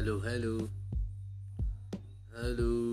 hello hello. Hello.